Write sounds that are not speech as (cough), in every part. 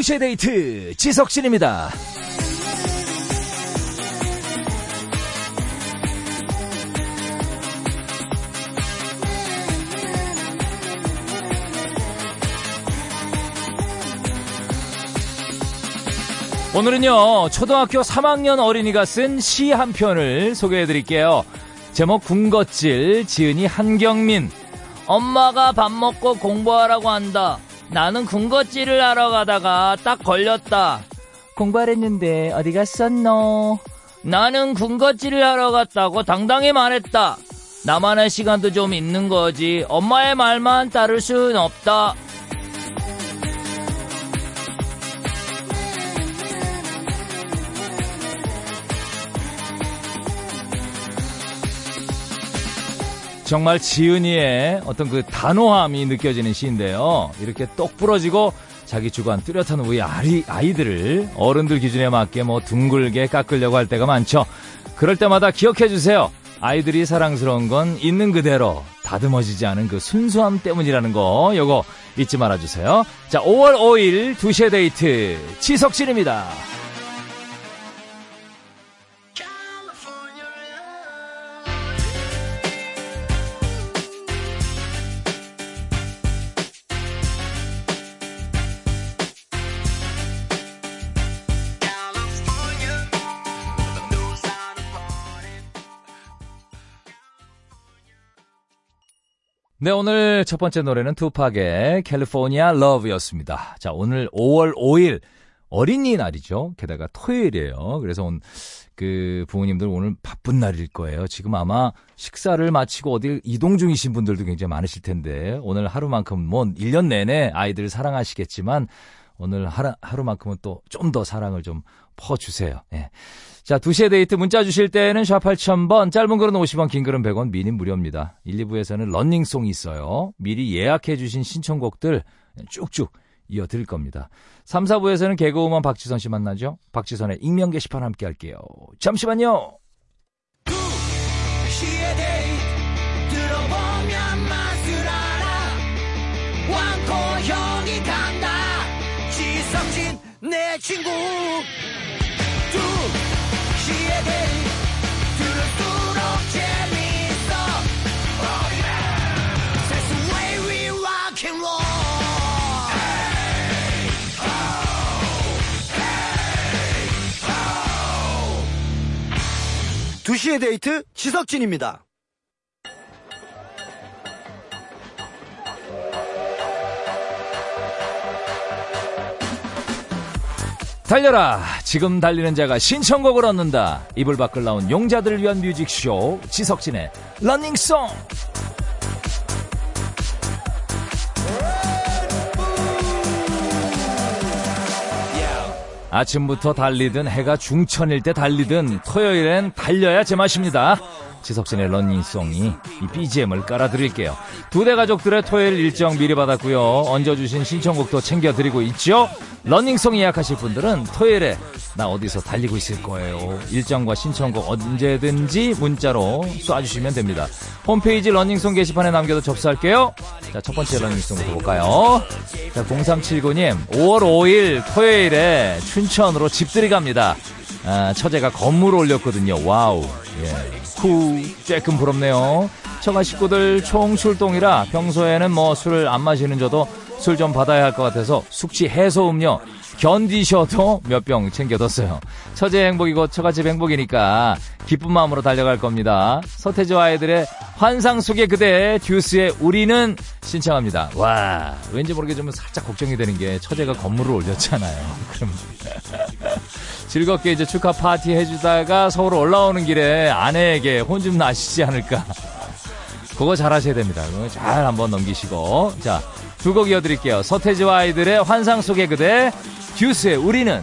두시의 데이트 지석진입니다. 오늘은요 초등학교 3학년 어린이가 쓴 시 한 편을 소개해 드릴게요. 제목 군것질 지은이 한경민. 엄마가 밥 먹고 공부하라고 한다. 나는 군것질을 하러 가다가 딱 걸렸다. 공부하랬는데 어디 갔었노? 나는 군것질을 하러 갔다고 당당히 말했다. 나만의 시간도 좀 있는 거지. 엄마의 말만 따를 순 없다 정말 지은이의 어떤 그 단호함이 느껴지는 시인데요. 이렇게 똑 부러지고 자기 주관 뚜렷한 우리 아이, 아이들을 어른들 기준에 맞게 뭐 둥글게 깎으려고 할 때가 많죠. 그럴 때마다 기억해 주세요. 아이들이 사랑스러운 건 있는 그대로 다듬어지지 않은 그 순수함 때문이라는 거 요거 잊지 말아 주세요. 자, 5월 5일 2시에 데이트 지석진입니다. 네, 오늘 첫 번째 노래는 투팍의 California Love였습니다. 자, 오늘 5월 5일 어린이날이죠. 게다가 토요일이에요. 그래서 온, 그 부모님들 오늘 바쁜 날일 거예요. 지금 아마 식사를 마치고 어딜 이동 중이신 분들도 굉장히 많으실 텐데 오늘 하루만큼 뭐 1년 내내 아이들 사랑하시겠지만 오늘 하루, 하루만큼은 또 좀 더 사랑을 좀 퍼주세요. 예. 자, 2시에 데이트 문자 주실 때는 샵 8000번, 짧은 글은 50원, 긴 글은 100원, 미니 무료입니다. 1, 2부에서는 런닝송이 있어요. 미리 예약해 주신 신청곡들 쭉쭉 이어드릴 겁니다. 3, 4부에서는 개그우먼 박지선 씨 만나죠? 박지선의 익명 게시판 함께 할게요. 잠시만요. 2시에 데이트 들어보면 맛을 알아 왕코 형이 간다 지성진 내 친구 두시의 데이트 지석진입니다. 달려라. 지금 달리는 자가 신청곡을 얻는다. 이불 밖을 나온 용자들을 위한 뮤직쇼 지석진의 러닝송 아침부터 달리든 해가 중천일 때 달리든 토요일엔 달려야 제맛입니다 지석진의 러닝송이 이 BGM을 깔아드릴게요. 두데 가족들의 토요일 일정 미리 받았고요. 얹어주신 신청곡도 챙겨드리고 있죠. 러닝송 예약하실 분들은 토요일에 나 어디서 달리고 있을 거예요. 일정과 신청곡 언제든지 문자로 쏴주시면 됩니다. 홈페이지 러닝송 게시판에 남겨도 접수할게요. 자, 첫 번째 러닝송부터 볼까요? 자, 0379님, 5월 5일 토요일에 춘천으로 집들이 갑니다. 아, 처제가 건물 올렸거든요. 와우. 예. 후, 쬐끔 부럽네요. 처가 식구들 총 출동이라 평소에는 뭐 술을 안 마시는 저도 술 좀 받아야 할 것 같아서 숙취 해소 음료 견디셔도 몇 병 챙겨뒀어요. 처제 행복이고 처가집 행복이니까 기쁜 마음으로 달려갈 겁니다. 서태지와 아이들의 환상 속의 그대 듀스의 우리는 신청합니다. 와 왠지 모르게 좀 살짝 걱정이 되는 게 처제가 건물을 올렸잖아요. (laughs) 그럼 즐겁게 이제 축하 파티 해주다가 서울 올라오는 길에 아내에게 혼 좀 나시지 않을까. (laughs) 그거 잘 하셔야 됩니다. 잘 한번 넘기시고. 자, 두 곡 이어드릴게요. 서태지와 아이들의 환상 속의 그대, 듀스의 우리는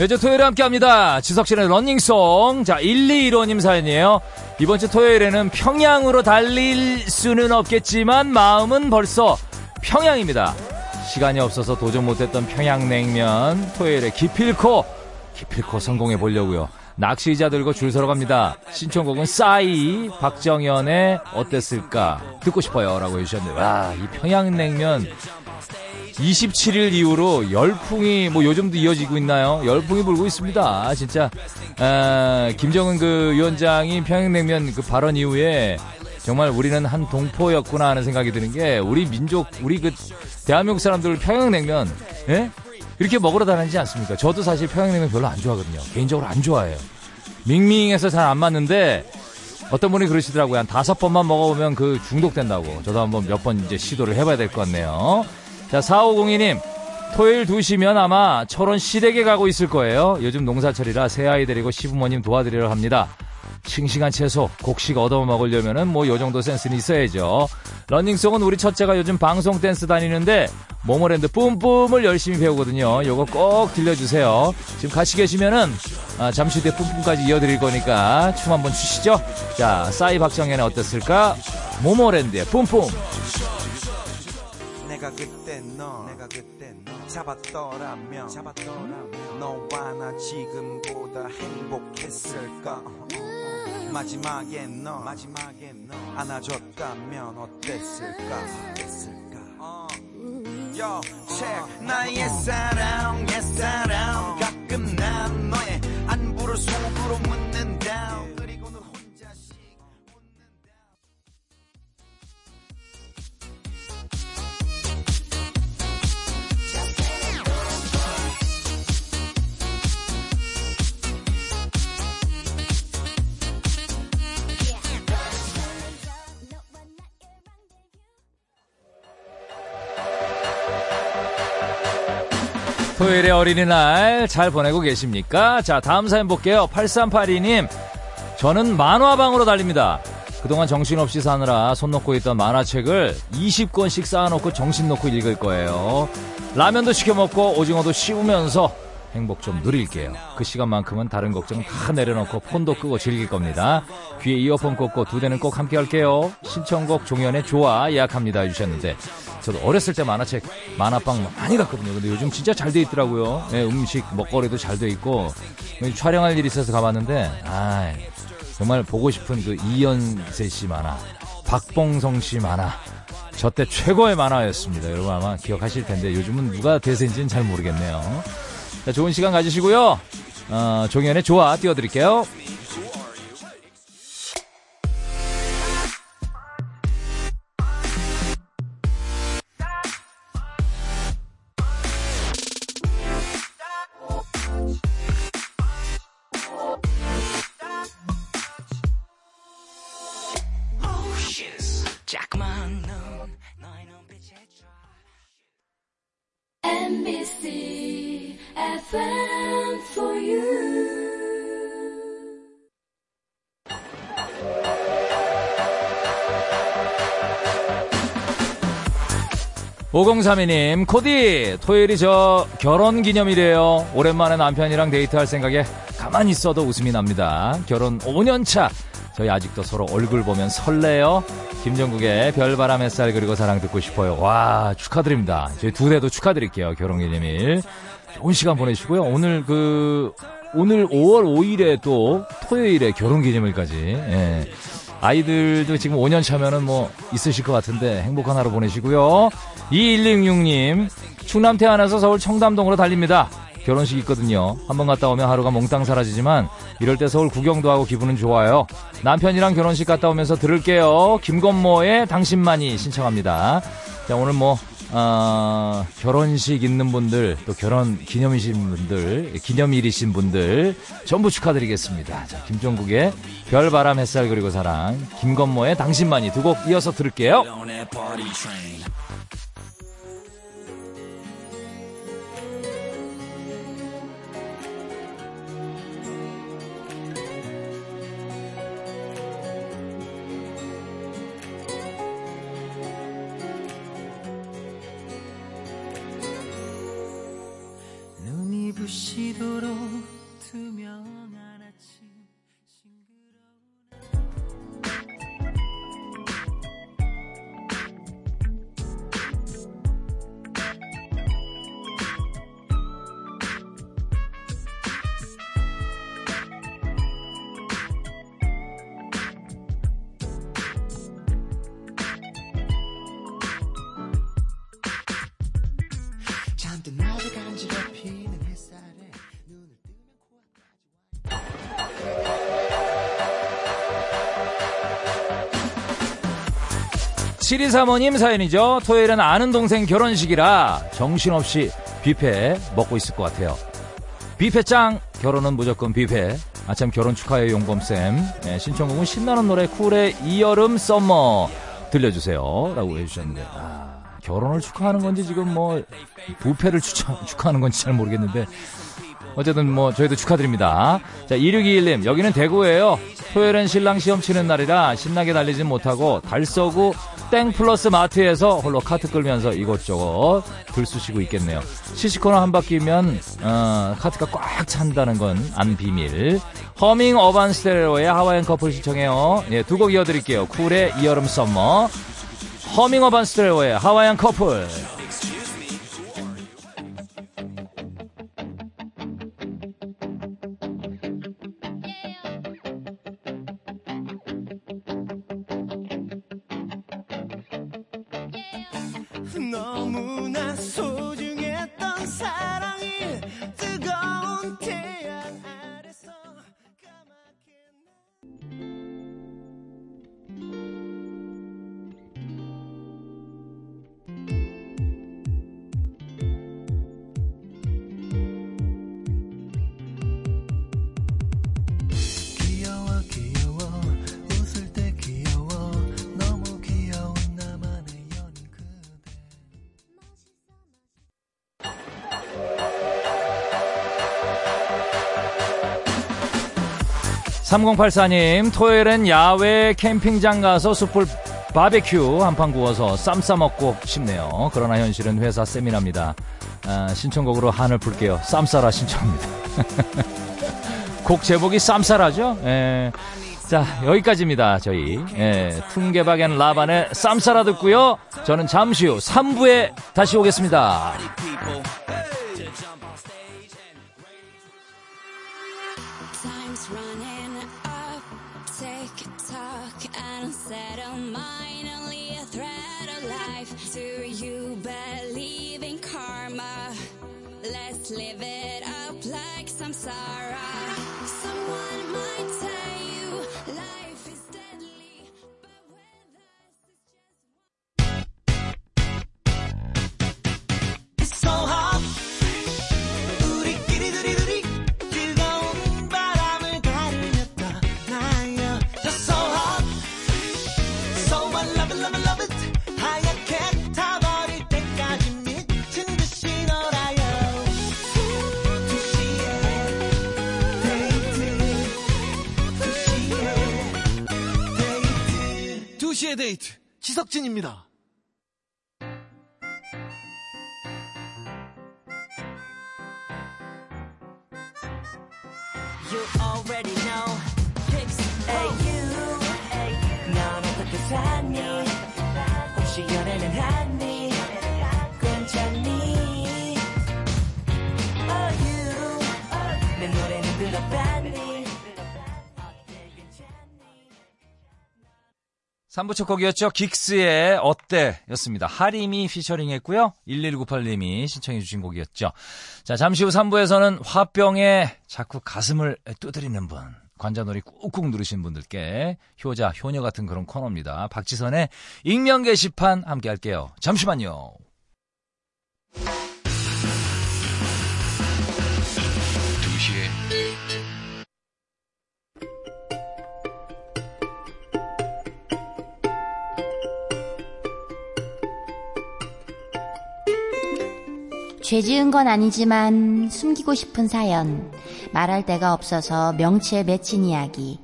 매주 토요일에 함께 합니다. 지석진의 러닝송. 자, 1215님 사연이에요. 이번 주 토요일에는 평양으로 달릴 수는 없겠지만 마음은 벌써 평양입니다. 시간이 없어서 도전 못했던 평양냉면 토요일에 기필코 기필코 성공해 보려고요. 낚시자 들고 줄 서러 갑니다. 신청곡은 싸이 박정현의 어땠을까 듣고 싶어요 라고 해주셨는데 와 이 평양냉면 27일 이후로 열풍이 뭐 요즘도 이어지고 있나요? 열풍이 불고 있습니다. 진짜 아, 김정은 그 위원장이 평양냉면 그 발언 이후에 정말 우리는 한 동포였구나 하는 생각이 드는 게 우리 민족 우리 그 대한민국 사람들 평양냉면 예? 이렇게 먹으러 다니지 않습니까? 저도 사실 평양냉면 별로 안 좋아하거든요. 개인적으로 안 좋아해요. 밍밍해서 잘 안 맞는데 어떤 분이 그러시더라고요. 한 다섯 번만 먹어보면 그 중독된다고. 저도 한번 몇 번 이제 시도를 해봐야 될 것 같네요. 자, 4502님. 토요일 2시면 아마 철원 시댁에 가고 있을 거예요. 요즘 농사철이라 새아이 데리고 시부모님 도와드리려 합니다. 싱싱한 채소, 곡식 얻어 먹으려면은 뭐 요 정도 센스는 있어야죠. 런닝송은 우리 첫째가 요즘 방송 댄스 다니는데 모모랜드 뿜뿜을 열심히 배우거든요. 요거 꼭 들려주세요. 지금 같이 계시면은 아, 잠시 뒤에 뿜뿜까지 이어드릴 거니까 춤 한번 추시죠. 자, 싸이 박정현의 어땠을까? 모모랜드의 뿜뿜. 내가 그 때너 내가 그때 너 잡았더라면 잡았더라면 너와 나 지금보다 행복했을까? 마지막에 너 마지막에 너 안아줬다면 어땠을까? 어땠을까? 어. Yo, check. 나의 사랑 옛 사랑. 가끔 난 너의 안부를 속으로 묻는다 토요일의 어린이날 잘 보내고 계십니까? 자, 다음 사연 볼게요. 8382님. 저는 만화방으로 달립니다. 그동안 정신없이 사느라 손 놓고 있던 만화책을 20권씩 쌓아놓고 정신 놓고 읽을 거예요. 라면도 시켜 먹고 오징어도 씹으면서 행복 좀 누릴게요. 그 시간만큼은 다른 걱정 다 내려놓고 폰도 끄고 즐길 겁니다. 귀에 이어폰 꽂고 두 대는 꼭 함께 할게요. 신청곡 종현의 좋아 예약합니다 해주셨는데 저도 어렸을 때 만화책 만화방 많이 갔거든요. 근데 요즘 진짜 잘 돼 있더라고요. 예, 음식 먹거리도 잘 돼 있고 촬영할 일이 있어서 가봤는데 아 정말 보고 싶은 그 이연세 씨 만화, 박봉성 씨 만화. 저 때 최고의 만화였습니다. 여러분 아마 기억하실 텐데 요즘은 누가 대세인지는 잘 모르겠네요. 자, 좋은 시간 가지시고요. 어, 종현의 좋아 띄워드릴게요. 자꾸만 넌 너의 눈빛에 NBC FM for you. 5032님, 코디, 토요일이 저 결혼 기념일이에요. 오랜만에 남편이랑 데이트할 생각에 가만히 있어도 웃음이 납니다. 결혼 5년차. 저희 아직도 서로 얼굴 보면 설레요. 김정국의 별바람 햇살 그리고 사랑 듣고 싶어요. 와, 축하드립니다. 저희 두 대도 축하드릴게요. 결혼 기념일. 좋은 시간 보내시고요. 오늘 그, 오늘 5월 5일에 또 토요일에 결혼 기념일까지. 예. 아이들도 지금 5년 차면은 뭐 있으실 것 같은데 행복한 하루 보내시고요. 2166님, 충남 태안에서 서울 청담동으로 달립니다. 결혼식 있거든요. 한번 갔다 오면 하루가 몽땅 사라지지만 이럴 때 서울 구경도 하고 기분은 좋아요. 남편이랑 결혼식 갔다 오면서 들을게요. 김건모의 당신만이 신청합니다. 자, 오늘 뭐 어, 결혼식 있는 분들, 또 결혼 기념이신 분들, 기념일이신 분들, 전부 축하드리겠습니다. 자, 김종국의 별바람 햇살 그리고 사랑, 김건모의 당신만이 두 곡 이어서 들을게요. 7235님 사연이죠. 토요일엔 아는 동생 결혼식이라 정신없이 뷔페 먹고 있을 것 같아요. 뷔페 짱! 결혼은 무조건 뷔페. 아참 결혼 축하해 용범쌤. 네, 신청곡은 신나는 노래 쿨의 이여름 썸머 들려주세요. 라고 해주셨는데. 아, 결혼을 축하하는 건지 지금 뭐 부페를 추천, 축하하는 건지 잘 모르겠는데 어쨌든 뭐 저희도 축하드립니다. 자 2621님 여기는 대구예요. 토요일엔 신랑 시험 치는 날이라 신나게 달리진 못하고 달서구 땡 플러스 마트에서 홀로 카트 끌면서 이것저것 들쑤시고 있겠네요. 시식코너 한 바퀴면 어, 카트가 꽉 찬다는 건 안 비밀. 허밍 어반 스테레오의 하와이안 커플 신청해요. 예, 두 곡 이어드릴게요. 쿨의 이 여름 Summer. 허밍 어반 스테레오의 하와이안 커플. 3084님, 토요일엔 야외 캠핑장 가서 숯불 바베큐 한 판 구워서 쌈 싸먹고 싶네요. 그러나 현실은 회사 세미나입니다. 아, 신청곡으로 한을 풀게요. 쌈싸라 신청합니다. (laughs) 곡 제목이 쌈싸라죠? 예. 자, 여기까지입니다, 저희. 예, 퉁개박 and 라반의 쌈싸라 듣고요. 저는 잠시 후 3부에 다시 오겠습니다. 데이트 지석진입니다 3부 첫 곡이었죠. 긱스의 어때? 였습니다. 하림이 피처링 했고요. 1198님이 신청해 주신 곡이었죠. 자, 잠시 후 3부에서는 화병에 자꾸 가슴을 두드리는 분. 관자놀이 꾹꾹 누르신 분들께 효자, 효녀 같은 그런 코너입니다. 박지선의 익명 게시판 함께 할게요. 잠시만요. 죄 지은 건 아니지만 숨기고 싶은 사연, 말할 데가 없어서 명치에 맺힌 이야기.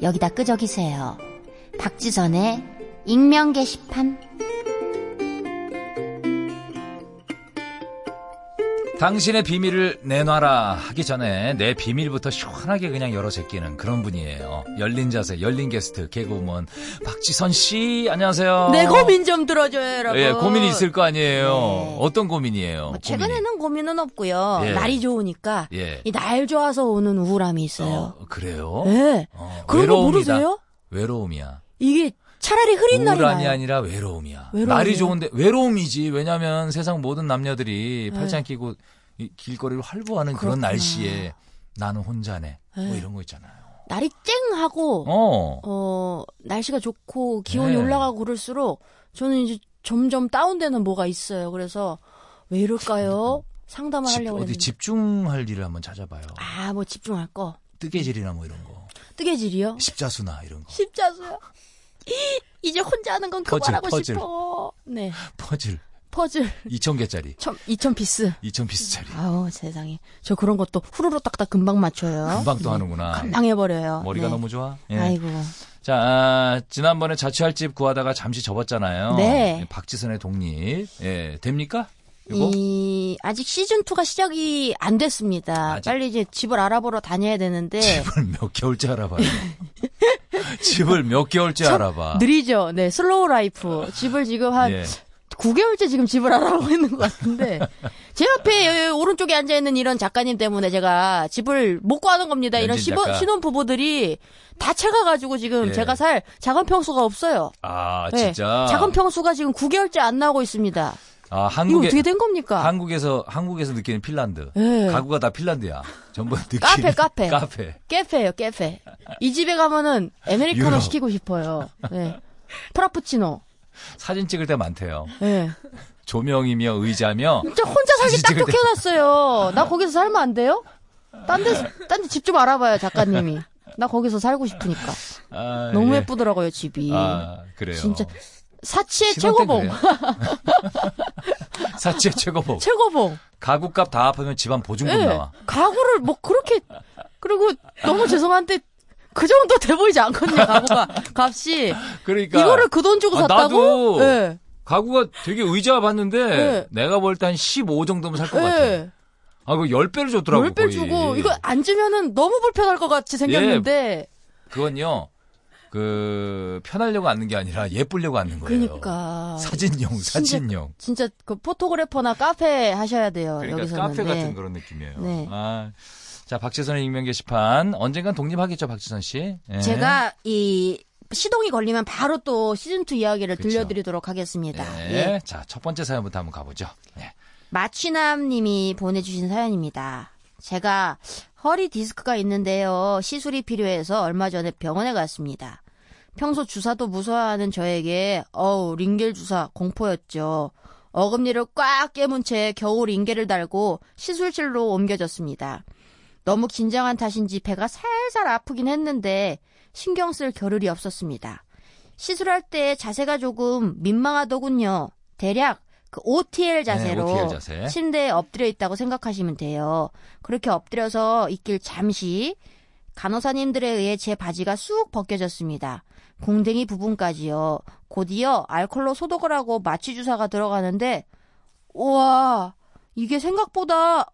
여기다 끄적이세요. 박지선의 익명 게시판. 당신의 비밀을 내놔라 하기 전에 내 비밀부터 시원하게 그냥 열어 제끼는 그런 분이에요. 열린 자세, 열린 게스트, 개그우먼 박지선 씨, 안녕하세요. 내 고민 좀 들어줘요, 여러분. 예, 고민이 있을 거 아니에요. 네. 어떤 고민이에요? 뭐 최근에는 고민은 없고요. 예. 날이 좋으니까 예. 이날 좋아서 오는 우울함이 있어요. 어, 그래요? 예. 어, 그런 거 외로움이다. 모르세요? 외로움이야. 이게 차라리 흐린 날이 우울함이 나요. 아니라 외로움이야. 외로움이요? 날이 좋은데 외로움이지. 왜냐면 세상 모든 남녀들이 네. 팔짱 끼고 이 길거리를 활보하는 그런 그렇구나. 날씨에 나는 혼자네. 뭐 네. 이런 거 있잖아요. 날이 쨍하고 어. 어. 날씨가 좋고 기온이 네. 올라가고 그럴수록 저는 이제 점점 다운되는 뭐가 있어요. 그래서 왜 이럴까요? 상담을 집, 하려고 어디 했는데. 집중할 일을 한번 찾아봐요. 아, 뭐 집중할 거. 뜨개질이나 뭐 이런 거. 뜨개질이요? 십자수나 이런 거. 십자수요? (gasps) 이제 혼자 하는 건 그만하고 퍼즐. 싶어. 네. 퍼즐. 퍼즐 2,000개짜리. 2천 piece. 2,000 piece짜리. 아우 세상에. 저 그런 것도 후루루 딱딱 금방 맞춰요. 금방 또 하는구나. 금방 해버려요. 머리가 네. 너무 좋아. 예. 아이고. 자, 아, 지난번에 자취할 집 구하다가 잠시 접었잖아요. 네. 예, 박지선의 독립. 예, 됩니까? 이거? 이 아직 시즌 2가 시작이 안 됐습니다. 아직- 빨리 이제 집을 알아보러 다녀야 되는데 (laughs) 집을 몇 개월째 알아봐요. (laughs) 집을 몇 개월째 알아봐. 느리죠. 네, slow life. 집을 지금 한 예. 9개월째 지금 집을 알아보고 (laughs) 있는 것 같은데 제 옆에 오른쪽에 앉아 있는 이런 작가님 때문에 제가 집을 못 구하는 겁니다. 이런 작가. 신혼 부부들이 다 채가가지고 지금 예. 제가 살 작은 평수가 없어요. 아, 네, 진짜. 작은 평수가 지금 9개월째 안 나오고 있습니다. 아, 한국에 어떻게 된 겁니까? 한국에서 한국에서 느끼는 핀란드. 예. 가구가 다 핀란드야. 전부 느끼는 카페, 카페. 카페. 깨페예요, 깨페. 이 집에 가면은 아메리카노 유럽. 시키고 싶어요. 네. 프라푸치노. 사진 찍을 때 많대요. 네. 조명이며 의자며 진짜 혼자 살기 딱 좋게 해놨어요. 나 거기서 살면 안 돼요? 딴 데, 딴데 집 좀 알아봐요, 작가님이. 나 거기서 살고 싶으니까. 아, 너무 예. 예쁘더라고요, 집이. 아, 그래요. 진짜 사치의 최고봉. (laughs) 사치의 최고봉. 최고봉. 가구값 다 합하면 집안 보증금 예. 나와. 가구를 뭐 그렇게, 그리고 너무 죄송한데 그 정도 돼 보이지 않거든요, 가구가. 값이. 그러니까 이거를 그 돈 주고 아, 샀다고? 나도 예. 가구가 되게 의자 봤는데 네. 내가 볼 때 한 15 정도면 살 것 같아. 예. 아, 그거 10배를 줬더라고. 10배 거의. 주고, 이거 앉으면은 너무 불편할 것 같이 생겼는데. 그건요. 그 편하려고 앉는 게 아니라 예쁘려고 앉는 거예요. 그러니까. 사진용, 사진용. 진짜 그 포토그래퍼나 카페 하셔야 돼요. 그러니까 여기서는. 카페 네. 같은 그런 느낌이에요. 네. 아. 자, 박지선의 익명 게시판 언젠간 독립하겠죠, 박지선 씨. 예. 제가 이 시동이 걸리면 바로 또 시즌 2 이야기를 그쵸. 들려드리도록 하겠습니다. 네. 예. 자, 첫 번째 사연부터 한번 가보죠. 네. 마취남 님이 보내주신 사연입니다. 제가 허리 디스크가 있는데요. 시술이 필요해서 얼마 전에 병원에 갔습니다. 평소 주사도 무서워하는 저에게 어우 링겔 주사 공포였죠. 어금니를 꽉 깨문 채 겨우 링겔을 달고 시술실로 옮겨졌습니다. 너무 긴장한 탓인지 배가 살살 아프긴 했는데 신경 쓸 겨를이 없었습니다. 시술할 때 자세가 조금 민망하더군요. 대략 그 OTL 자세로 네, OTL 자세. 침대에 엎드려 있다고 생각하시면 돼요. 그렇게 엎드려서 있길 잠시 간호사님들에 의해 제 바지가 쑥 벗겨졌습니다. 공댕이 부분까지요. 곧이어 알콜로 소독을 하고 마취 주사가 들어가는데 우와 이게 생각보다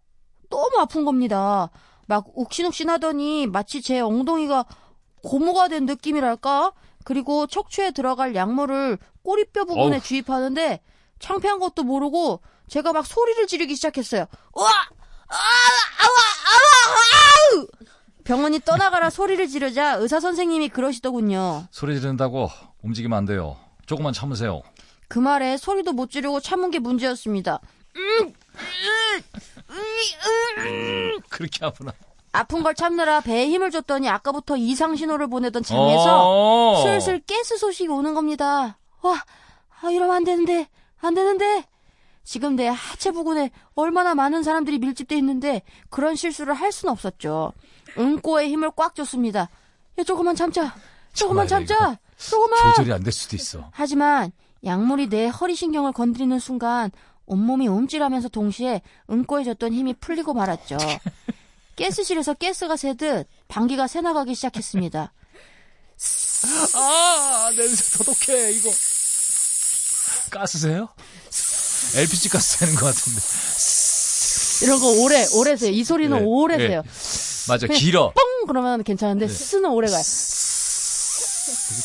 너무 아픈 겁니다. 막 욱신욱신 하더니 마치 제 엉덩이가 고무가 된 느낌이랄까? 그리고 척추에 들어갈 약물을 꼬리뼈 부분에 어우. 주입하는데 창피한 것도 모르고 제가 막 소리를 지르기 시작했어요. 우와! 아! 아와! 아와! 아우! 병원이 떠나가라 소리를 지르자 의사 선생님이 그러시더군요. 소리 지른다고 움직이면 안 돼요. 조금만 참으세요. 그 말에 소리도 못 지르고 참은 게 문제였습니다. 그렇게 아프나? 아픈 걸 참느라 배에 힘을 줬더니 아까부터 이상 신호를 보내던 장에서 어. 슬슬 가스 소식이 오는 겁니다. 와, 아, 이러면 안 되는데, 안 되는데. 지금 내 하체 부근에 얼마나 많은 사람들이 밀집돼 있는데 그런 실수를 할 수는 없었죠. 응꼬에 힘을 꽉 줬습니다. 야, 조금만 참자. 조금만 참자. 조금만. 조절이 안 될 수도 있어. 하지만 약물이 내 허리 신경을 건드리는 순간 온몸이 움찔하면서 동시에 응꼬에 줬던 힘이 풀리고 말았죠. 가스실에서 가스가 새듯 방귀가 새나가기 시작했습니다. 아, 냄새 더독해, 이거. 가스세요? LPG 가스 되는 것 같은데. 이런 거 오래 오래 새요. 이 소리는 네, 오래 네. 새요. 맞아, 길어. 뻥 그러면 괜찮은데 스스는 오래 가요.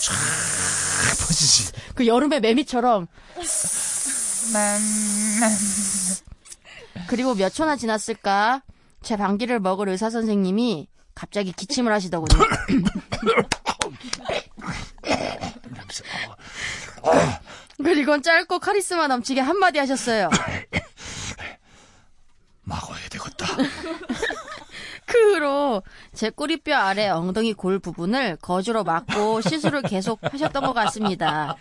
쫙 퍼지지. 그 여름의 매미처럼. 그리고 몇 초나 지났을까? 제 방귀를 먹을 의사 선생님이 갑자기 기침을 하시더군요. 그리고 짧고 카리스마 넘치게 한마디 하셨어요. (laughs) 막아야 되겠다. (laughs) 그 후로 제 꼬리뼈 아래 엉덩이 골 부분을 거즈로 막고 시술을 계속 하셨던 것 같습니다.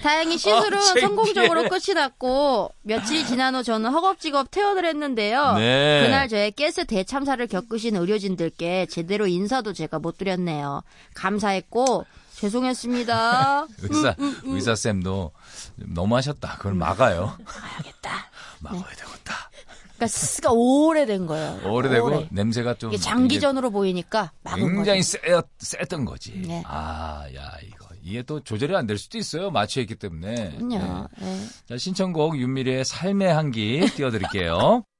다행히 시술은 아, 창피해. 성공적으로 끝이 났고 며칠이 지난 후 저는 허겁지겁 퇴원을 했는데요. 네. 그날 저의 가스 대참사를 겪으신 의료진들께 제대로 인사도 제가 못 드렸네요. 감사했고 죄송했습니다. (laughs) 의사 의사 쌤도 너무하셨다. 그걸 막아요. 알겠다. (laughs) 막아야 되겠다. 그러니까 스가 오래된 거예요. 오래되고 오래. 냄새가 좀 이게 장기전으로 보이니까 굉장히. 쎄, 셌던 거지. 네. 아, 야, 이거. 이게 또 조절이 안 될 수도 있어요. 마취했기 때문에. 그럼요. 네. 네. 자, 신청곡 윤미래의 삶의 한기 띄워드릴게요. (laughs)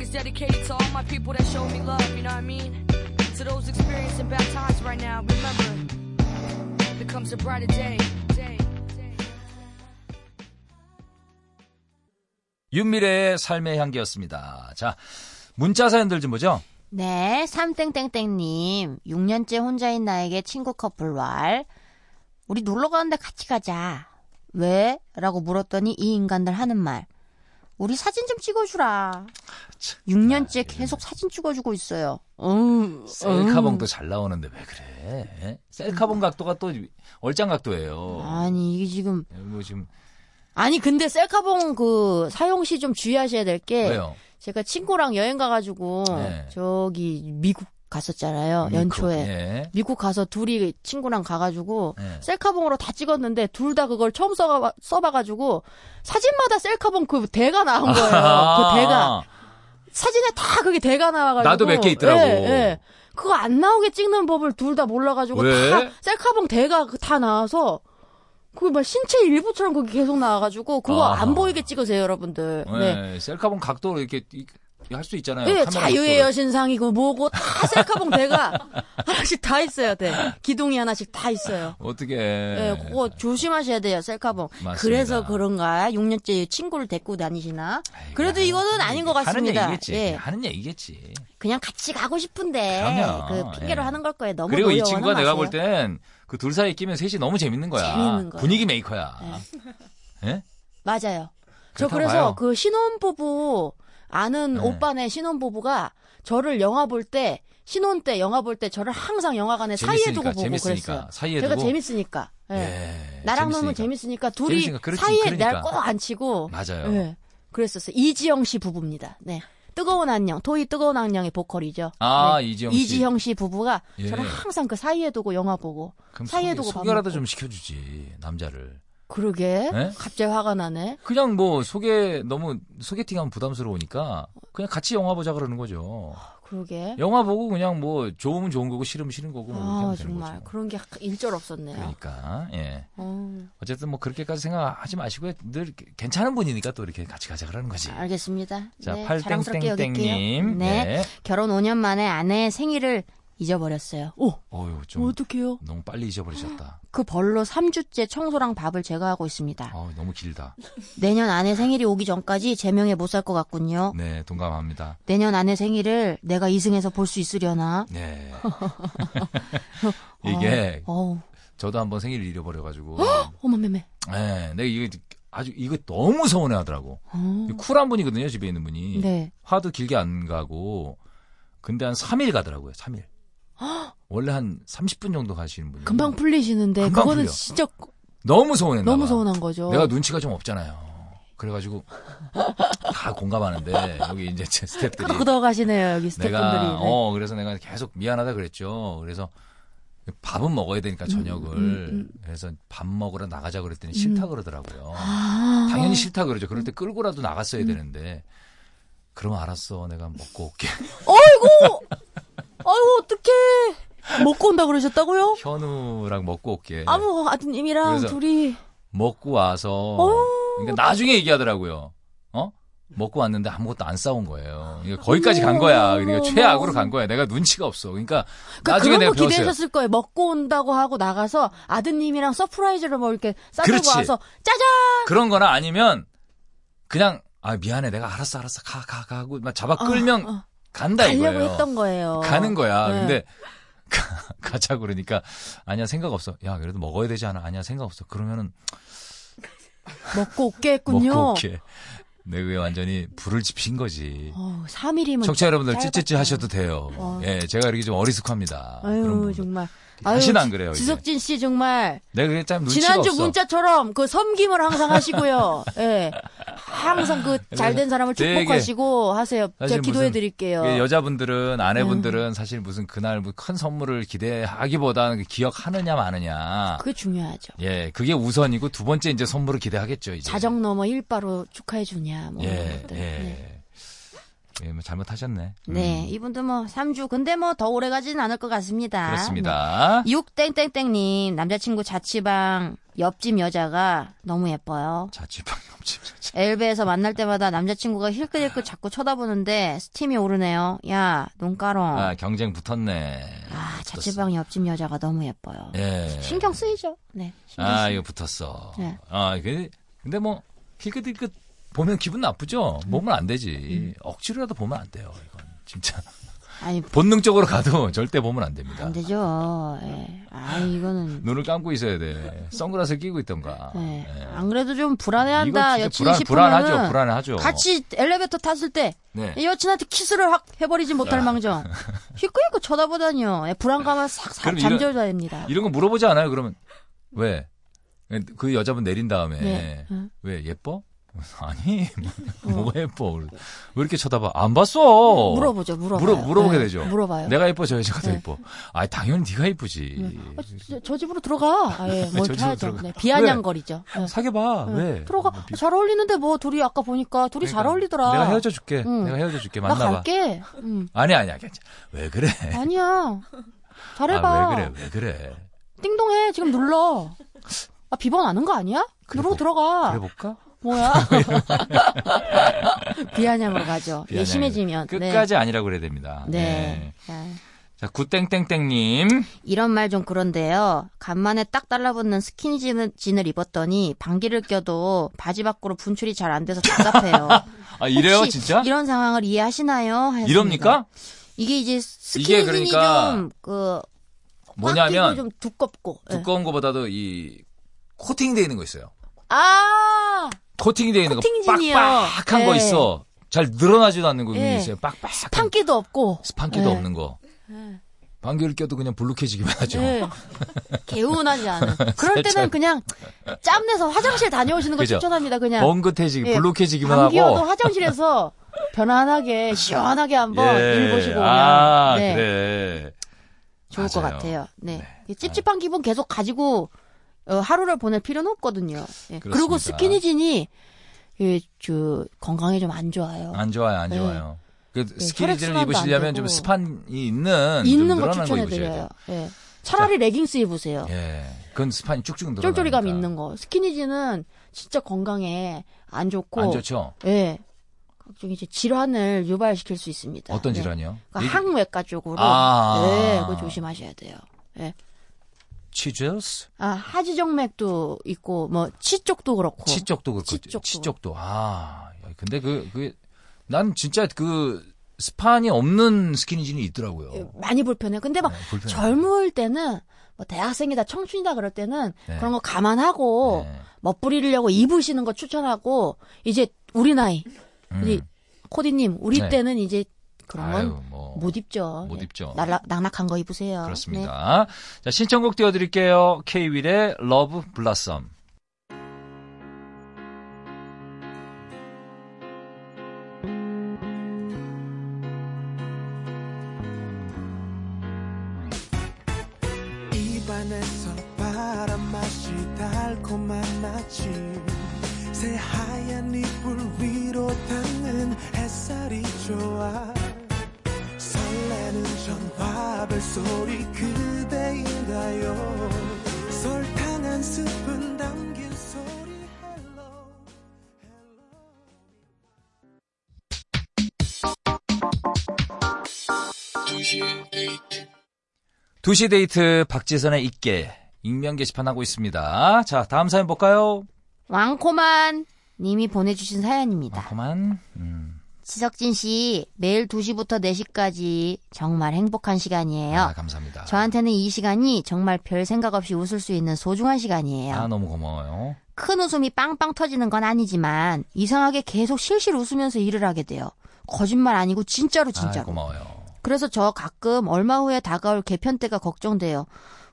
song is dedicated to all my people that showed me love, you know what I mean? To those experiencing bad times right now, remember, there comes a brighter day. day, day. 윤미래의 삶의 향기였습니다. 자, 문자 사연들 좀 보죠. 네, 삼땡땡땡님. 6년째 혼자인 나에게 친구 커플 왈. 우리 놀러 가는데 같이 가자. 왜? 라고 물었더니 이 인간들 하는 말. 우리 사진 좀 찍어주라. 6년째 계속 사진 찍어주고 있어요. 음, 셀카봉도 잘 나오는데 왜 그래? 셀카봉 각도가 또 얼짱 각도예요. 아니, 이게 지금. 뭐 지금 아니, 근데 셀카봉 그 사용 시 좀 주의하셔야 될 게. 왜요? 제가 친구랑 여행 가가지고 네. 저기 미국 갔었잖아요. 미국, 연초에. 예. 미국 가서 둘이 친구랑 가가지고 네. 셀카봉으로 다 찍었는데 둘 다 그걸 처음 써봐, 써봐가지고 사진마다 셀카봉 그 대가 나온 (laughs) 거예요. 그 대가 사진에 다 그게 대가 나와가지고 나도 몇 개 있더라고. 예, 예. 그거 안 나오게 찍는 법을 둘 다 몰라가지고 왜? 다 셀카봉 대가 그다 나와서 그게 막 신체 일부처럼 그게 계속 나와가지고 그거 아하. 안 보이게 찍으세요, 여러분들. 네. 네. 셀카봉 각도로 이렇게 할 수 있잖아요. 예, 자유의. 여신상이고 뭐고 다 셀카봉 대가 (laughs) 하나씩 다 있어요, 네. 기둥이 하나씩 다 있어요. 어떻게? 예, 그거 조심하셔야 돼요, 셀카봉. 맞습니다. 그래서 그런가? 6년째 친구를 데리고 다니시나? 그래도 이거는 아닌 것 하는 같습니다. 얘기겠지. 예. 하는 얘기겠지. 그냥 같이 가고 싶은데 그럼요. 그 핑계로 예. 하는 걸 거예요. 너무 그리고 이 친구가 내가. 볼 땐 그 둘 사이에 끼면 셋이 너무 재밌는 거야. 재밌는 거예요. 분위기 메이커야. 예? 맞아요. 저 그래서 봐요. 그 신혼부부 아는 네. 오빠네 신혼부부가 저를 영화 볼 때 신혼 때 영화 볼 때 저를 항상 영화관에 사이에 재밌으니까, 두고 보고 재밌으니까. 그랬어요. 사이에 제가 두고? 재밌으니까. 예. 예, 나랑 놀면 재밌으니까. 재밌으니까 둘이 재밌으니까. 그렇지, 사이에 그러니까. 날꼭 앉히고 맞아요. 예. 그랬었어요. 이지영 씨 부부입니다. 네. 뜨거운 안녕, 토이 뜨거운 안녕의 보컬이죠. 아, 네. 이지영 씨. 이지영 씨 부부가 예. 저를 항상 그 사이에 두고 영화 보고 그럼 사이에 두고 밥 소개라도. 좀 시켜주지 남자를. 그러게 네? 갑자기 화가 나네. 그냥 뭐 소개 너무 소개팅하면 부담스러우니까 그냥 같이 영화 보자 그러는 거죠. 그러게. 영화 보고 그냥 뭐 좋으면 좋은 거고 싫으면 싫은 거고 뭐 이렇게 아 되는 정말 거죠. 그런 게 일절 없었네요. 그러니까 예. 어, 어쨌든 뭐 그렇게까지 생각하지 마시고요. 늘 괜찮은 분이니까 또 이렇게 같이 가자 그러는 거지. 알겠습니다. 자, 네, 팔땡땡땡님. 여길게요. 네. 결혼 5년 만에 아내의 생일을 잊어버렸어요. 오, 어유 좀 어떡해요? 너무 빨리 잊어버리셨다. 그 벌로 3주째 청소랑 밥을 제가 하고 있습니다. 어 너무 길다. 내년 아내 생일이 오기 전까지 제명에 못 살 것 같군요. 네, 동감합니다. 내년 아내 생일을 내가 이승에서 볼 수 있으려나? 네. (laughs) 이게 어, 어, 저도 한번 생일을 잃어버려가지고. 어머 매매. 네, 내가 이거 아주 이거 너무 서운해하더라고. 어, 쿨한 분이거든요, 집에 있는 분이. 네. 화도 길게 안 가고. 근데 한 3일 가더라고요, 3일. 원래 한 30분 정도 가시는 분이. 금방 풀리시는데 금방 그거는 풀려. 진짜 너무 서운했나 너무 봐. 서운한 거죠. 내가 눈치가 좀 없잖아요. 그래가지고 다 공감하는데 여기 이제 제 스태프들이 끄덕끄덕 하시네요 여기 스태프분들이. 내가 네. 어 그래서 내가 계속 미안하다 그랬죠. 그래서 밥은 먹어야 되니까 저녁을 음, 그래서 밥 먹으러 나가자 그랬더니 싫다 그러더라고요. 아. 음. 당연히 싫다 그러죠. 그럴 때 끌고라도 나갔어야 되는데 그럼 알았어. 내가 먹고 올게. 아이고, (laughs) 아이고 어떡해. 먹고 온다 그러셨다고요? 현우랑 먹고 올게. 아무 아드님이랑 둘이 먹고 와서 그러니까 나중에 얘기하더라고요. 어? 먹고 왔는데 아무것도 안 싸운 거예요. 그러니까 거기까지 간 거야. 그러니까 최악으로. 간 거야. 내가 눈치가 없어. 그러니까 그러니까 나중에 내가 거 배웠어요. 기대하셨을 거예요. 먹고 온다고 하고 나가서 아드님이랑 surprise를 뭐 이렇게 싸들고. 와서 짜잔. 그런 거나 아니면 그냥 아 미안해. 내가 알았어 알았어 가 가 가 하고 막 잡아 끌면 어, 어. 간다 가려고 이거예요. 했던 거예요. 가는 거야. 네. 근데 (laughs) 가, 가자 그러니까 아니야 생각 없어. 야 그래도 먹어야 되지 않아? 아니야 생각 없어. 그러면은 (laughs) 먹고 올게 했군요. 먹고 올게. 내 그게 완전히 불을 지핀 거지. 어, 3일이면 청취자 여러분들 찌찌찌 하셔도 돼요. 어. 예, 제가 이렇게 좀 어리숙합니다. 아유. 정말. 다시는 안 그래요. 지석진 씨 정말 내가 그게 참 지난주 없어. 문자처럼 그 섬김을 항상 하시고요. 예. 항상 그 잘된 사람을 되게 축복하시고 하세요. 제가 기도해 드릴게요. 이게 여자분들은 아내분들은 사실 무슨 그날 뭐 큰 선물을 기대하기보다는 그 기억하느냐 마느냐. 그게 중요하죠. 예, 그게 우선이고 두 번째 이제 선물을 기대하겠죠 이제. 자정 넘어 일바로 축하해 주냐 뭐 이런 예, 것들. 예. 네. 예, 뭐 잘못하셨네. 음, 네, 이분도 뭐 3주 근데 뭐 더 오래 가지는 않을 것 같습니다. 그렇습니다. 네. 6땡땡땡님 남자친구 자취방 옆집 여자가 너무 예뻐요. 자취방 옆집. 엘베에서 만날 때마다 남자친구가 힐끗힐끗 자꾸 쳐다보는데 스팀이 오르네요. 야, 눈가롱. 아, 경쟁 붙었네. 아, 자취방 옆집 여자가 너무 예뻐요. 예. 신경 쓰이죠. 네. 신경 아, 쓰. 이거 붙었어. 네. 아, 근데, 근데 뭐, 힐끗힐끗 보면 기분 나쁘죠? 음. 보면 안 되지. 억지로라도 보면 안 돼요, 이건. 진짜. 아니, (laughs) 본능적으로 가도 절대 보면 안 됩니다. 안 되죠. 예. 아, 이거는. (laughs) 눈을 감고 있어야 돼. 선글라스 끼고 있던가. 네. 예. 안 그래도 좀 불안해한다. 여친이 불안, 불안하죠, 불안하죠. 같이 엘리베이터 탔을 때 네. 여친한테 키스를 확 해버리지 못할 야. 망정. (laughs) 힐끗힐끗 쳐다보다니요. 예, 불안감은 싹, 싹 그럼 이런- 잠재워야 됩니다. 이런 거 물어보지 않아요, 그러면? 왜? 그 여자분 내린 다음에. 네. 응. 왜, 예뻐? (laughs) 아니, 뭐가 예뻐. 왜 이렇게 쳐다봐? 안 봤어. 물어보죠, 물어봐요. 물어, 물어보게 네, 되죠. 물어봐요. 내가 예뻐, 저 여자가 더 네. 예뻐. 아, 당연히 네가 예쁘지. 아, 저, 저 집으로 들어가. 아예 (laughs) 뭐 하죠. 들어가. 네, 비아냥거리죠. 네. 사귀어봐. 네. 왜? 들어가. 뭐 비- 잘 어울리는데 뭐 둘이 아까 보니까 둘이 잘 그러니까. 어울리더라. 내가 헤어져 줄게. 응. 내가 헤어져 줄게. 나 만나봐. 갈게. 응. 아니, 아니야. 괜찮아. 왜 그래? 아니야. 잘해봐. 아, 왜 그래? 왜 그래? 띵동해. 지금 눌러. 아 비번 아는 거 아니야? 그래 누르고 볼- 들어가. 그래 볼까? 뭐야? (laughs) 비아냥으로 가죠. 미안해요. 예심해지면. 네. 끝까지 아니라고 그래야 됩니다. 네. 아, 자, 구땡땡땡님. 이런 말 좀 그런데요. 간만에 딱 달라붙는 스키니진을 입었더니 방귀를 껴도 바지 밖으로 분출이 잘 안 돼서 답답해요. (laughs) 아, 이래요, 진짜? 이런 상황을 이해하시나요? 하였습니다. 이럽니까? 이게 이제 스키니진이 그러니까 좀 그 뭐냐면, 좀 두껍고. 예. 두꺼운 거보다도 이, 코팅되어 있는 거 있어요. 아 코팅이 되어 있는 거. 코팅진이요. 빡빡한 거 예. 있어. 잘 늘어나지도 않는 거 예. 있어요. 빡빡한. 판기도 없고. 스판기도 예. 없는 거. 방귀를 껴도 그냥 불룩해지기만 하죠. 예. 개운하지 않은. (laughs) 그럴 때는. 그냥 짬내서 화장실 다녀오시는 거 그죠? 추천합니다. 그냥. 뻥긋해지기, 예. 불룩해지기만 하고. 화장실에서 (laughs) 편안하게 시원하게 한번 일 보시고 오면 아, 네, 그래. 좋을 것 맞아요. 같아요. 네. 찝찝한 기분 계속 가지고 어, 하루를 보낼 필요는 없거든요. 예. 그리고. 스키니진이 예, 저 건강에 좀 안 좋아요. 안 좋아요, 안 네. 좋아요. 그 네, 스키니진을 입으시려면. 좀 스판이 있는 있는 좀거 추천해드려요. 예. 차라리 레깅스 입으세요. 예. 그건 스판이 쭉쭉 늘어나. 쫄쫄이감 있는 거. 스키니진은 진짜 건강에 안 좋고. 안 좋죠? 예. 각종 이제 질환을 유발시킬 수 있습니다. 어떤 네. 질환이요? 그러니까 얘기- 항외과 쪽으로. 아. 네, 그거 조심하셔야 돼요. 예. 치즈스? 아, 하지정맥도 있고, 뭐, 치 쪽도 그렇고. 치 쪽도 그렇고. 치 쪽도. 치 쪽도. 아, 야, 근데 그, 그, 난 진짜 그 스판이 없는 스키니진이 있더라고요. 예, 많이 불편해요. 근데 막 네. 젊을 때는, 뭐, 대학생이다, 청춘이다 그럴 때는 네. 그런 거 감안하고, 네. 멋부리려고 입으시는 거 추천하고, 이제 우리 나이, 음. 우리 코디님, 우리 네. 때는 이제 그런 건 아유, 뭐. 못 입죠. 못 네. 입죠. 날라, 낙낙한 거 입으세요. 네. 그렇습니다. 자, 신청곡 띄워드릴게요. K.Will의 Love Blossom. 입안에서 바람 맛이 달콤한 아침 새하얀 이불 위로 닿는 햇살이 좋아 전화벨 소리 그대인가요 설탕 한 스푼 담긴 소리 hello 2시 데이트 박지선의 있게 익명 게시판 하고 있습니다. 자, 다음 사연 볼까요? 왕코만 님이 보내주신 사연입니다. 그만. 음, 지석진 씨, 매일 2시부터 4시까지 정말 행복한 시간이에요. 아, 감사합니다. 저한테는 이 시간이 정말 별 생각 없이 웃을 수 있는 소중한 시간이에요. 아, 너무 고마워요. 큰 웃음이 빵빵 터지는 건 아니지만 이상하게 계속 실실 웃으면서 일을 하게 돼요. 거짓말 아니고 진짜로 아, 진짜로. 고마워요. 그래서 저 가끔 얼마 후에 다가올 개편 때가 걱정돼요.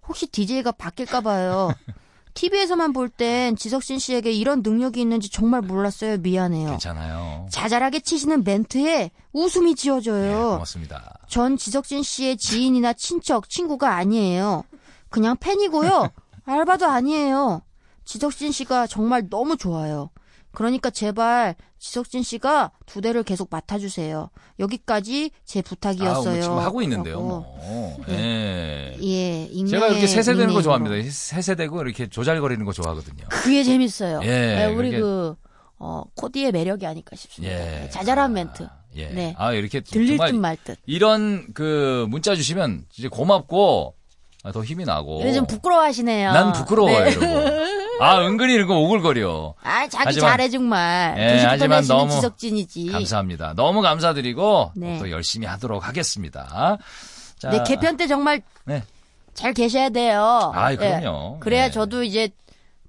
혹시 DJ가 바뀔까 봐요. (laughs) TV에서만 볼 땐 지석진 씨에게 이런 능력이 있는지 정말 몰랐어요. 미안해요. 괜찮아요. 자잘하게 치시는 멘트에 웃음이 네, 지어져요. 고맙습니다. 전 지석진 씨의 지인이나 친척, 친구가 아니에요. 그냥 팬이고요. (laughs) 알바도 아니에요. 지석진 씨가 정말 너무 좋아요. 그러니까 제발 지석진 씨가 두 대를 계속 맡아주세요. 여기까지 제 아, 부탁이었어요. 뭐 지금 하고 있는데요. 뭐. 예. 예, 익명의 제가 이렇게 세세대는 거. 좋아합니다. 세세대고 이렇게 조잘거리는 거 좋아하거든요. 그게 재밌어요. 예, 네, 우리 그게- 그 어, 코디의 매력이 아닐까 싶습니다. 예. 네, 자잘한 멘트. 예. 네. 아, 이렇게 들릴 듯 말 듯. 이런 그 문자 주시면 진짜 고맙고 아, 더 힘이 나고. 요즘 부끄러워하시네요. 난 부끄러워요, 네. 아, 은근히 거 오글거려. 아, 자기 하지만- 잘해 정말. 예, 2시부터 하지만 4시는 너무 지석진이지. 감사합니다. 너무 감사드리고 네. 또 열심히 하도록 하겠습니다. 자, 네, 개편 때 정말 네. 잘 계셔야 돼요. 예. 그럼요. 그래야 네. 저도 이제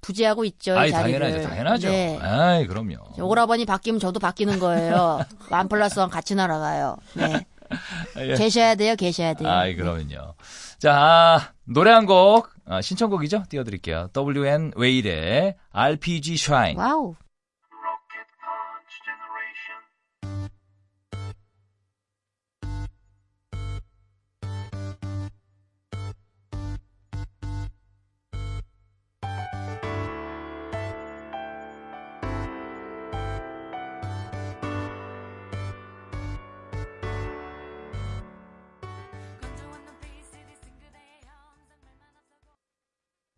부재하고 있죠. 이 아이. 당연하죠. 당연하죠. 네. 아이, 그럼요. 오라버니 바뀌면 저도 바뀌는 거예요. (laughs) 완 플러스 원 같이 날아가요. 네. 예. 계셔야 돼요, 계셔야 돼요. 아이, 그럼요. 자, 아, 노래 한 곡, 아, 신청곡이죠? 띄워드릴게요. WN 웨일의 RPG Shine. 와우.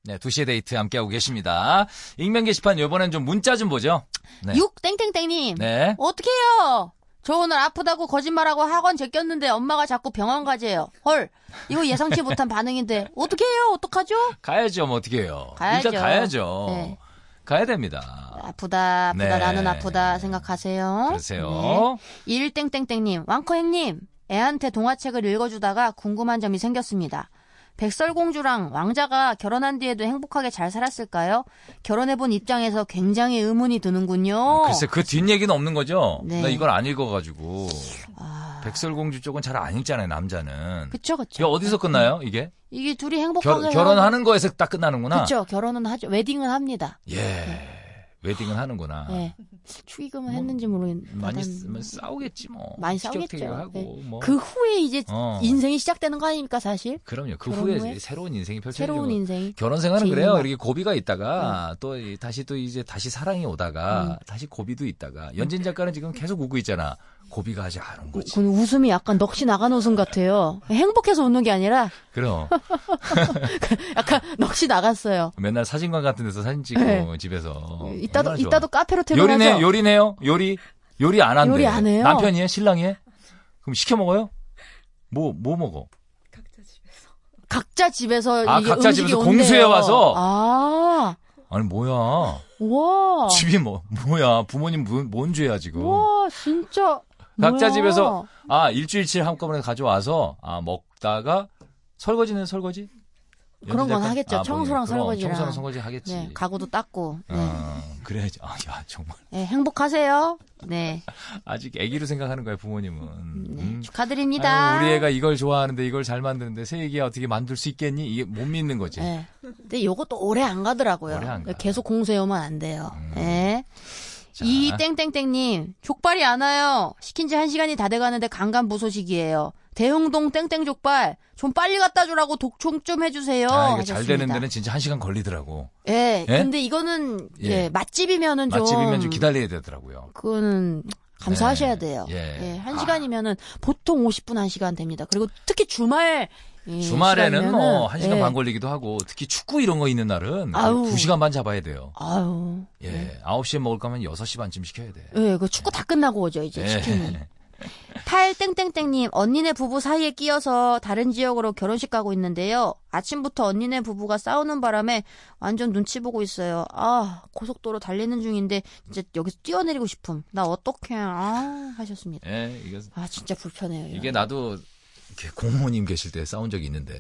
네, 2시의 데이트 함께하고 계십니다. 익명 게시판 이번엔 좀 문자 좀 보죠. 네. 육 땡땡땡님. 네. 어떡해요? 저 오늘 아프다고 거짓말하고 학원 제꼈는데 엄마가 자꾸 병원 가재요. 헐, 이거 예상치 못한 (laughs) 반응인데 어떡해요? 어떡하죠? 가야죠, 뭐 어떻게 해요. 가야죠. 일단 가야죠. 네. 가야 됩니다. 아프다, 아프다, 네. 나는 아프다 생각하세요. 그러세요. 네. 21땡땡땡님, 왕커 행님, 애한테 동화책을 읽어주다가 궁금한 점이 생겼습니다. 백설공주랑 왕자가 결혼한 뒤에도 행복하게 잘 살았을까요? 결혼해본 입장에서 굉장히 의문이 드는군요. 글쎄, 그 뒷얘기는 없는 거죠? 네. 나 이걸 안 읽어가지고. 아, 백설공주 쪽은 잘 안 읽잖아요, 남자는. 그쵸, 그쵸. 어디서 끝나요, 이게? 이게 둘이 행복하게 결, 결혼하는 거에서 딱 끝나는구나. 그쵸, 결혼은 하죠. 웨딩은 합니다. 예. 웨딩은 하는구나. 네. 축의금은 했는지 모르겠는데. 많이 나는 쓰- 뭐 싸우겠지 뭐. 많이 싸우겠죠. 뭐. 그 후에 이제 어. 인생이 시작되는 거 아닙니까, 사실? 그럼요. 그 후에, 후에? 새로운 인생이 펼쳐지죠. 새로운 인생이. 결혼 생활은 제 그래요. 인생. 이렇게 고비가 있다가 또 이- 다시 또 이제 다시 사랑이 오다가 음. 다시 고비도 있다가 연진 작가는 지금 계속 웃고 있잖아. 고비가 아직 안 온 거지. 그 웃음이 약간 넋이 나간 웃음 같아요. 행복해서 웃는 게 아니라 그럼 (laughs) 약간 넋이 나갔어요. 맨날 사진관 같은 데서 사진 찍고 네. 집에서 이따도. 이따도 카페로 퇴근하죠. 요리네 요리네요. 요리 요리 안 한대. 요리 안 해요? 남편이 해? 신랑이 해? 그럼 시켜 먹어요? 뭐뭐 먹어? 각자 집에서 아, 이게 각자 음식이 집에서 온대요. 공수해 와서? 아, 아니 뭐야? 와, 집이 뭐 뭐야? 부모님 뭔, 뭔 죄야 지금? 와, 진짜. 각자. 집에서 아 일주일치 한꺼번에 가져와서 아 먹다가 설거지는 설거지? 그런 건? 하겠죠. 아, 청소랑 그럼 설거지랑. 청소랑 설거지 하겠지. 네, 가구도 닦고. 네. 어, 그래야지. 아, 야 정말 네, 행복하세요. 네, (laughs) 아직 아기로 생각하는 거야 부모님은. 네, 음. 축하드립니다. 아유, 우리 애가 이걸 좋아하는데 이걸 잘 만드는데 새 애기야 어떻게 만들 수 있겠니? 이게 못 믿는 거지. 네. 근데 요것도 오래 안 가더라고요. 오래 안 가. 계속 공세오면 안 돼요. 음. 네. 자, 이 땡땡땡님 족발이 안 와요. 시킨 지 한 시간이 다 돼가는데 강간부소식이에요. 대흥동 땡땡 족발 좀 빨리 갖다 주라고 독촉 좀 해주세요. 아, 이거 잘. 되는 데는 진짜 한 시간 걸리더라고. 예. 예? 근데 이거는 예. 예, 맛집이면은 좀 맛집이면 좀 기다려야 되더라고요. 그거는 감사하셔야 네. 돼요. 예. 한 아. 시간이면은 보통 50분 한 시간 됩니다. 그리고 특히 주말 예, 주말에는 뭐한 시간 예. 반 걸리기도 하고 특히 축구 이런 거 있는 날은 아우. 두 시간 반 잡아야 돼요. 아유. 예. 아홉 시에 먹을 거면 여섯 시 반쯤 시켜야 돼. 예, 그 축구 다 끝나고 오죠, 이제 예. 치킨이. 팔땡땡땡님 언니네 부부 사이에 끼어서 다른 지역으로 결혼식 가고 있는데요. 아침부터 언니네 부부가 싸우는 바람에 완전 눈치 보고 있어요. 아 고속도로 달리는 중인데 진짜 여기서 뛰어내리고 싶음. 나 어떡해. 아 하셨습니다. 예, 이게 아 진짜 불편해요. 이게 나도 이렇게 고모님 계실 때 싸운 적이 있는데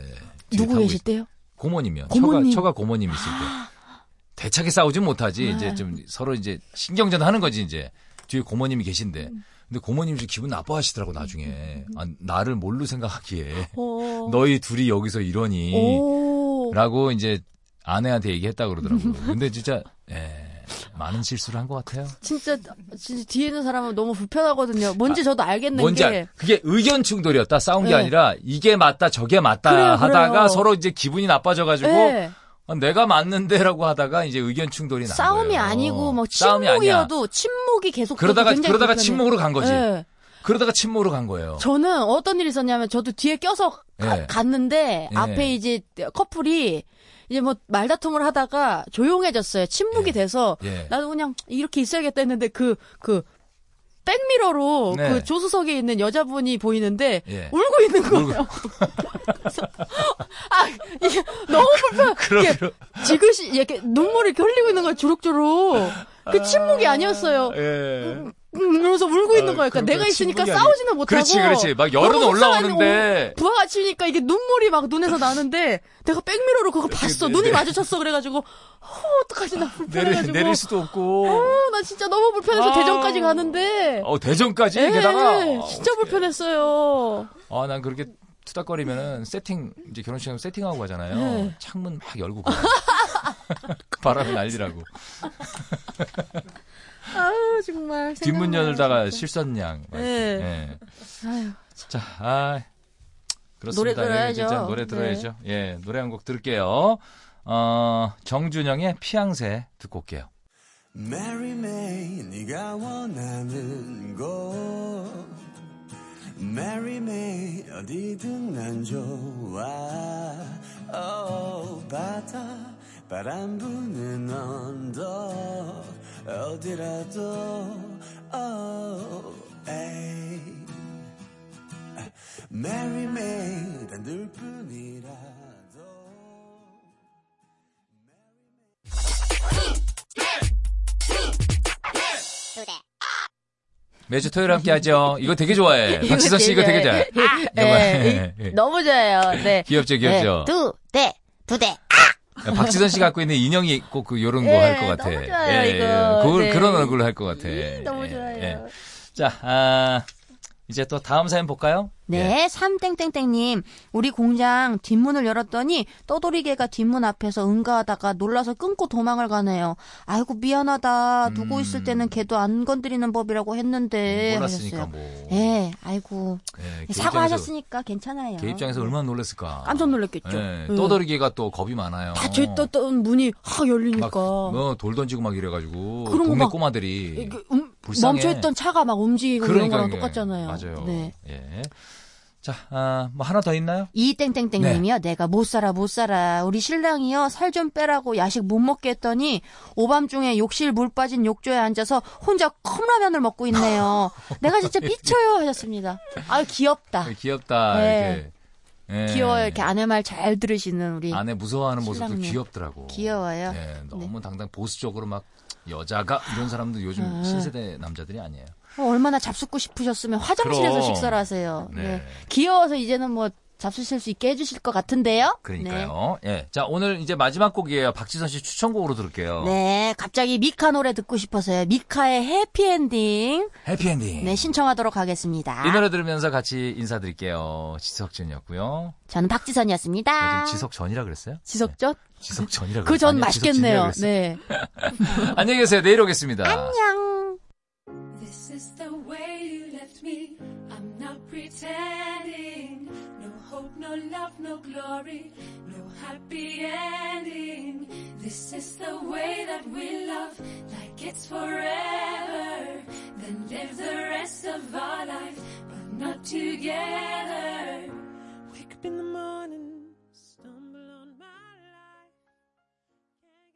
누구 계실 있- 때요? 고모님이요. 고모님. 처가 처가 고모님 있을 때 (gasps) 대차게 싸우진 못하지. 네. 이제 좀 서로 이제 신경전 하는 거지 이제 뒤에 고모님이 계신데. 근데 고모님이 좀 기분 나빠하시더라고 나중에 아, 나를 뭘로 생각하기에 어. (laughs) 너희 둘이 여기서 이러니 오. 라고 이제 아내한테 얘기했다 그러더라고요. (laughs) 근데 진짜 예, 많은 실수를 한 것 같아요. 진짜 진짜 뒤에 있는 사람은 너무 불편하거든요. 뭔지 저도 알겠는 뭔지 게 알, 그게 의견 충돌이었다. 싸운 게 네. 아니라 이게 맞다 저게 맞다 그래요, 하다가 그래요. 서로 이제 기분이 나빠져가지고 예. 아, 내가 맞는데라고 하다가 이제 의견 충돌이 난 싸움이 거예요. 아니고 뭐 싸움이 아니야. 침묵이어도 침묵이 계속 그러다가 그러다가 불편해요. 침묵으로 간 거지. 예. 그러다가 침묵으로 간 거예요. 저는 어떤 일이 있었냐면 저도 뒤에 껴서 가- 예. 갔는데 예. 앞에 이제 커플이 이제 뭐 말다툼을 하다가 조용해졌어요. 침묵이 예. 돼서 예. 나도 그냥 이렇게 있어야겠다 했는데 그그 백미러로 네. 그 조수석에 있는 여자분이 보이는데 예. 울고 있는 거예요. 그래서 아 이게 너무 불편. (laughs) 그럼 지그시 이렇게 눈물이 이렇게 흘리고 있는 거야 주룩주룩. 그 침묵이 아니었어요. 예. 음, 그러면서 울고 있는 아, 거예요. 그러니까 내가 그 있으니까 싸우지는 못하고. 그렇지, 그렇지. 막 열은 올라오는데. 어, 부하가 치니까 이게 눈물이 막 눈에서 (laughs) 나는데 내가 백미러로 그거 봤어. 네, 눈이 네. 마주쳤어. 그래가지고 어, 어떡하지 나 내릴, 불편해가지고. 내릴 수도 없고. 어, 나 진짜 너무 불편해서 아. 대전까지 가는데. 어, 대전까지 예, 게다가. 진짜 불편했어요. 아, 난 그렇게 투닥거리면은 세팅, 이제 결혼식하면 세팅하고 가잖아요. 네. 창문 막 열고. (laughs) 바람이 날리라고. (laughs) 아우 정말. 뒷문 열다가. 실선양. 막 네. 예. 아유, 자, 아. 그렇습니다. 노래 들어야죠. 예, 진짜 노래 네. 들어야죠. 예, 노래 한 곡 들을게요. 어, 정준영의 피양새 듣고 올게요. Mary May 네가 원하는 곳 Mary May 어디든 난 좋아 oh, 바다 바람 부는 언덕 어디라도 oh, 에이. Mary May 단둘뿐이라도 매주 토요일 함께 하죠. 이거 되게 좋아해. (laughs) 박지선 씨 이거 되게 좋아해. (laughs) 네, 예. 너무 좋아요. 네. (laughs) 귀엽죠, 귀엽죠. 네, 두 대, 두 대. 박지선 씨 갖고 있는 인형이 있고 그 요런 거 예, 할것 같아. 너무 좋아요, 이거. 그걸 네. 그런 얼굴을 할것 같아. 너무 예, 좋아요. 예. 자, 아, 이제 또 다음 사연 볼까요? 네, 삼땡땡땡님, 우리 공장 뒷문을 열었더니 떠돌이개가 뒷문 앞에서 응가하다가 놀라서 끊고 도망을 가네요. 아이고 미안하다. 누구 있을 때는 개도 안 건드리는 법이라고 했는데 음. 몰랐으니까 하셨어요. 뭐. 예, 아이고 예, 걔 사과하셨으니까 괜찮아요. 걔 입장에서 얼마나 놀랐을까. 깜짝 놀랐겠죠. 예, 예. 떠돌이개가 또 겁이 많아요. 다 졌던 문이 확 열리니까. 막, 뭐, 돌 던지고 막 이래가지고. 그런 거 동네 막- 꼬마들이. 이게 음, 불쌍해. 멈춰있던 차가 막 움직이고 이런 그러니까 거랑 이게. 똑같잖아요. 맞아요. 네. 예. 자, 아, 뭐 하나 더 있나요? 이땡땡땡님이요. 내가 못 살아 못 살아. 우리 신랑이요 살 좀 빼라고 야식 못 먹게 했더니 오밤중에 욕실 물 빠진 욕조에 앉아서 혼자 컵라면을 먹고 있네요. (laughs) 내가 진짜 미쳐요 하셨습니다. 아유 귀엽다. 귀엽다. 네. 이렇게. 예. 귀여워요. 이렇게 아내 말 잘 들으시는 우리. 아내 무서워하는 모습도. 귀엽더라고. 귀여워요. 예, 너무 당당 보수적으로 막 여자가 이런 사람도 요즘 아. 신세대 남자들이 아니에요. 어, 얼마나 잡숫고 싶으셨으면 화장실에서 그럼. 식사를 하세요. 네. 네. 귀여워서 이제는 뭐 잡수실 수 있게 해주실 것 같은데요. 그러니까요. 예. 자, 오늘 이제 마지막 곡이에요. 박지선 씨 추천곡으로 들을게요. 네. 네, 갑자기 미카 노래 듣고 싶어서요. 미카의 해피엔딩. 해피엔딩. 네, 신청하도록 하겠습니다. 이 노래 들으면서 같이 인사드릴게요. 지석전이었고요. 저는 박지선이었습니다. 지석전이라 그랬어요? 지석전? 네, 지석전이라 그전 아니요, 맛있겠네요. 네. 그랬어요. (laughs) 안녕히 계세요. 내일 오겠습니다. 안녕. This is the way you left me. I'm not pretending. No hope, no love, no glory, no happy ending. This is the way that we love, like it's forever. Then live the rest of our life, but not together. Wake up in the morning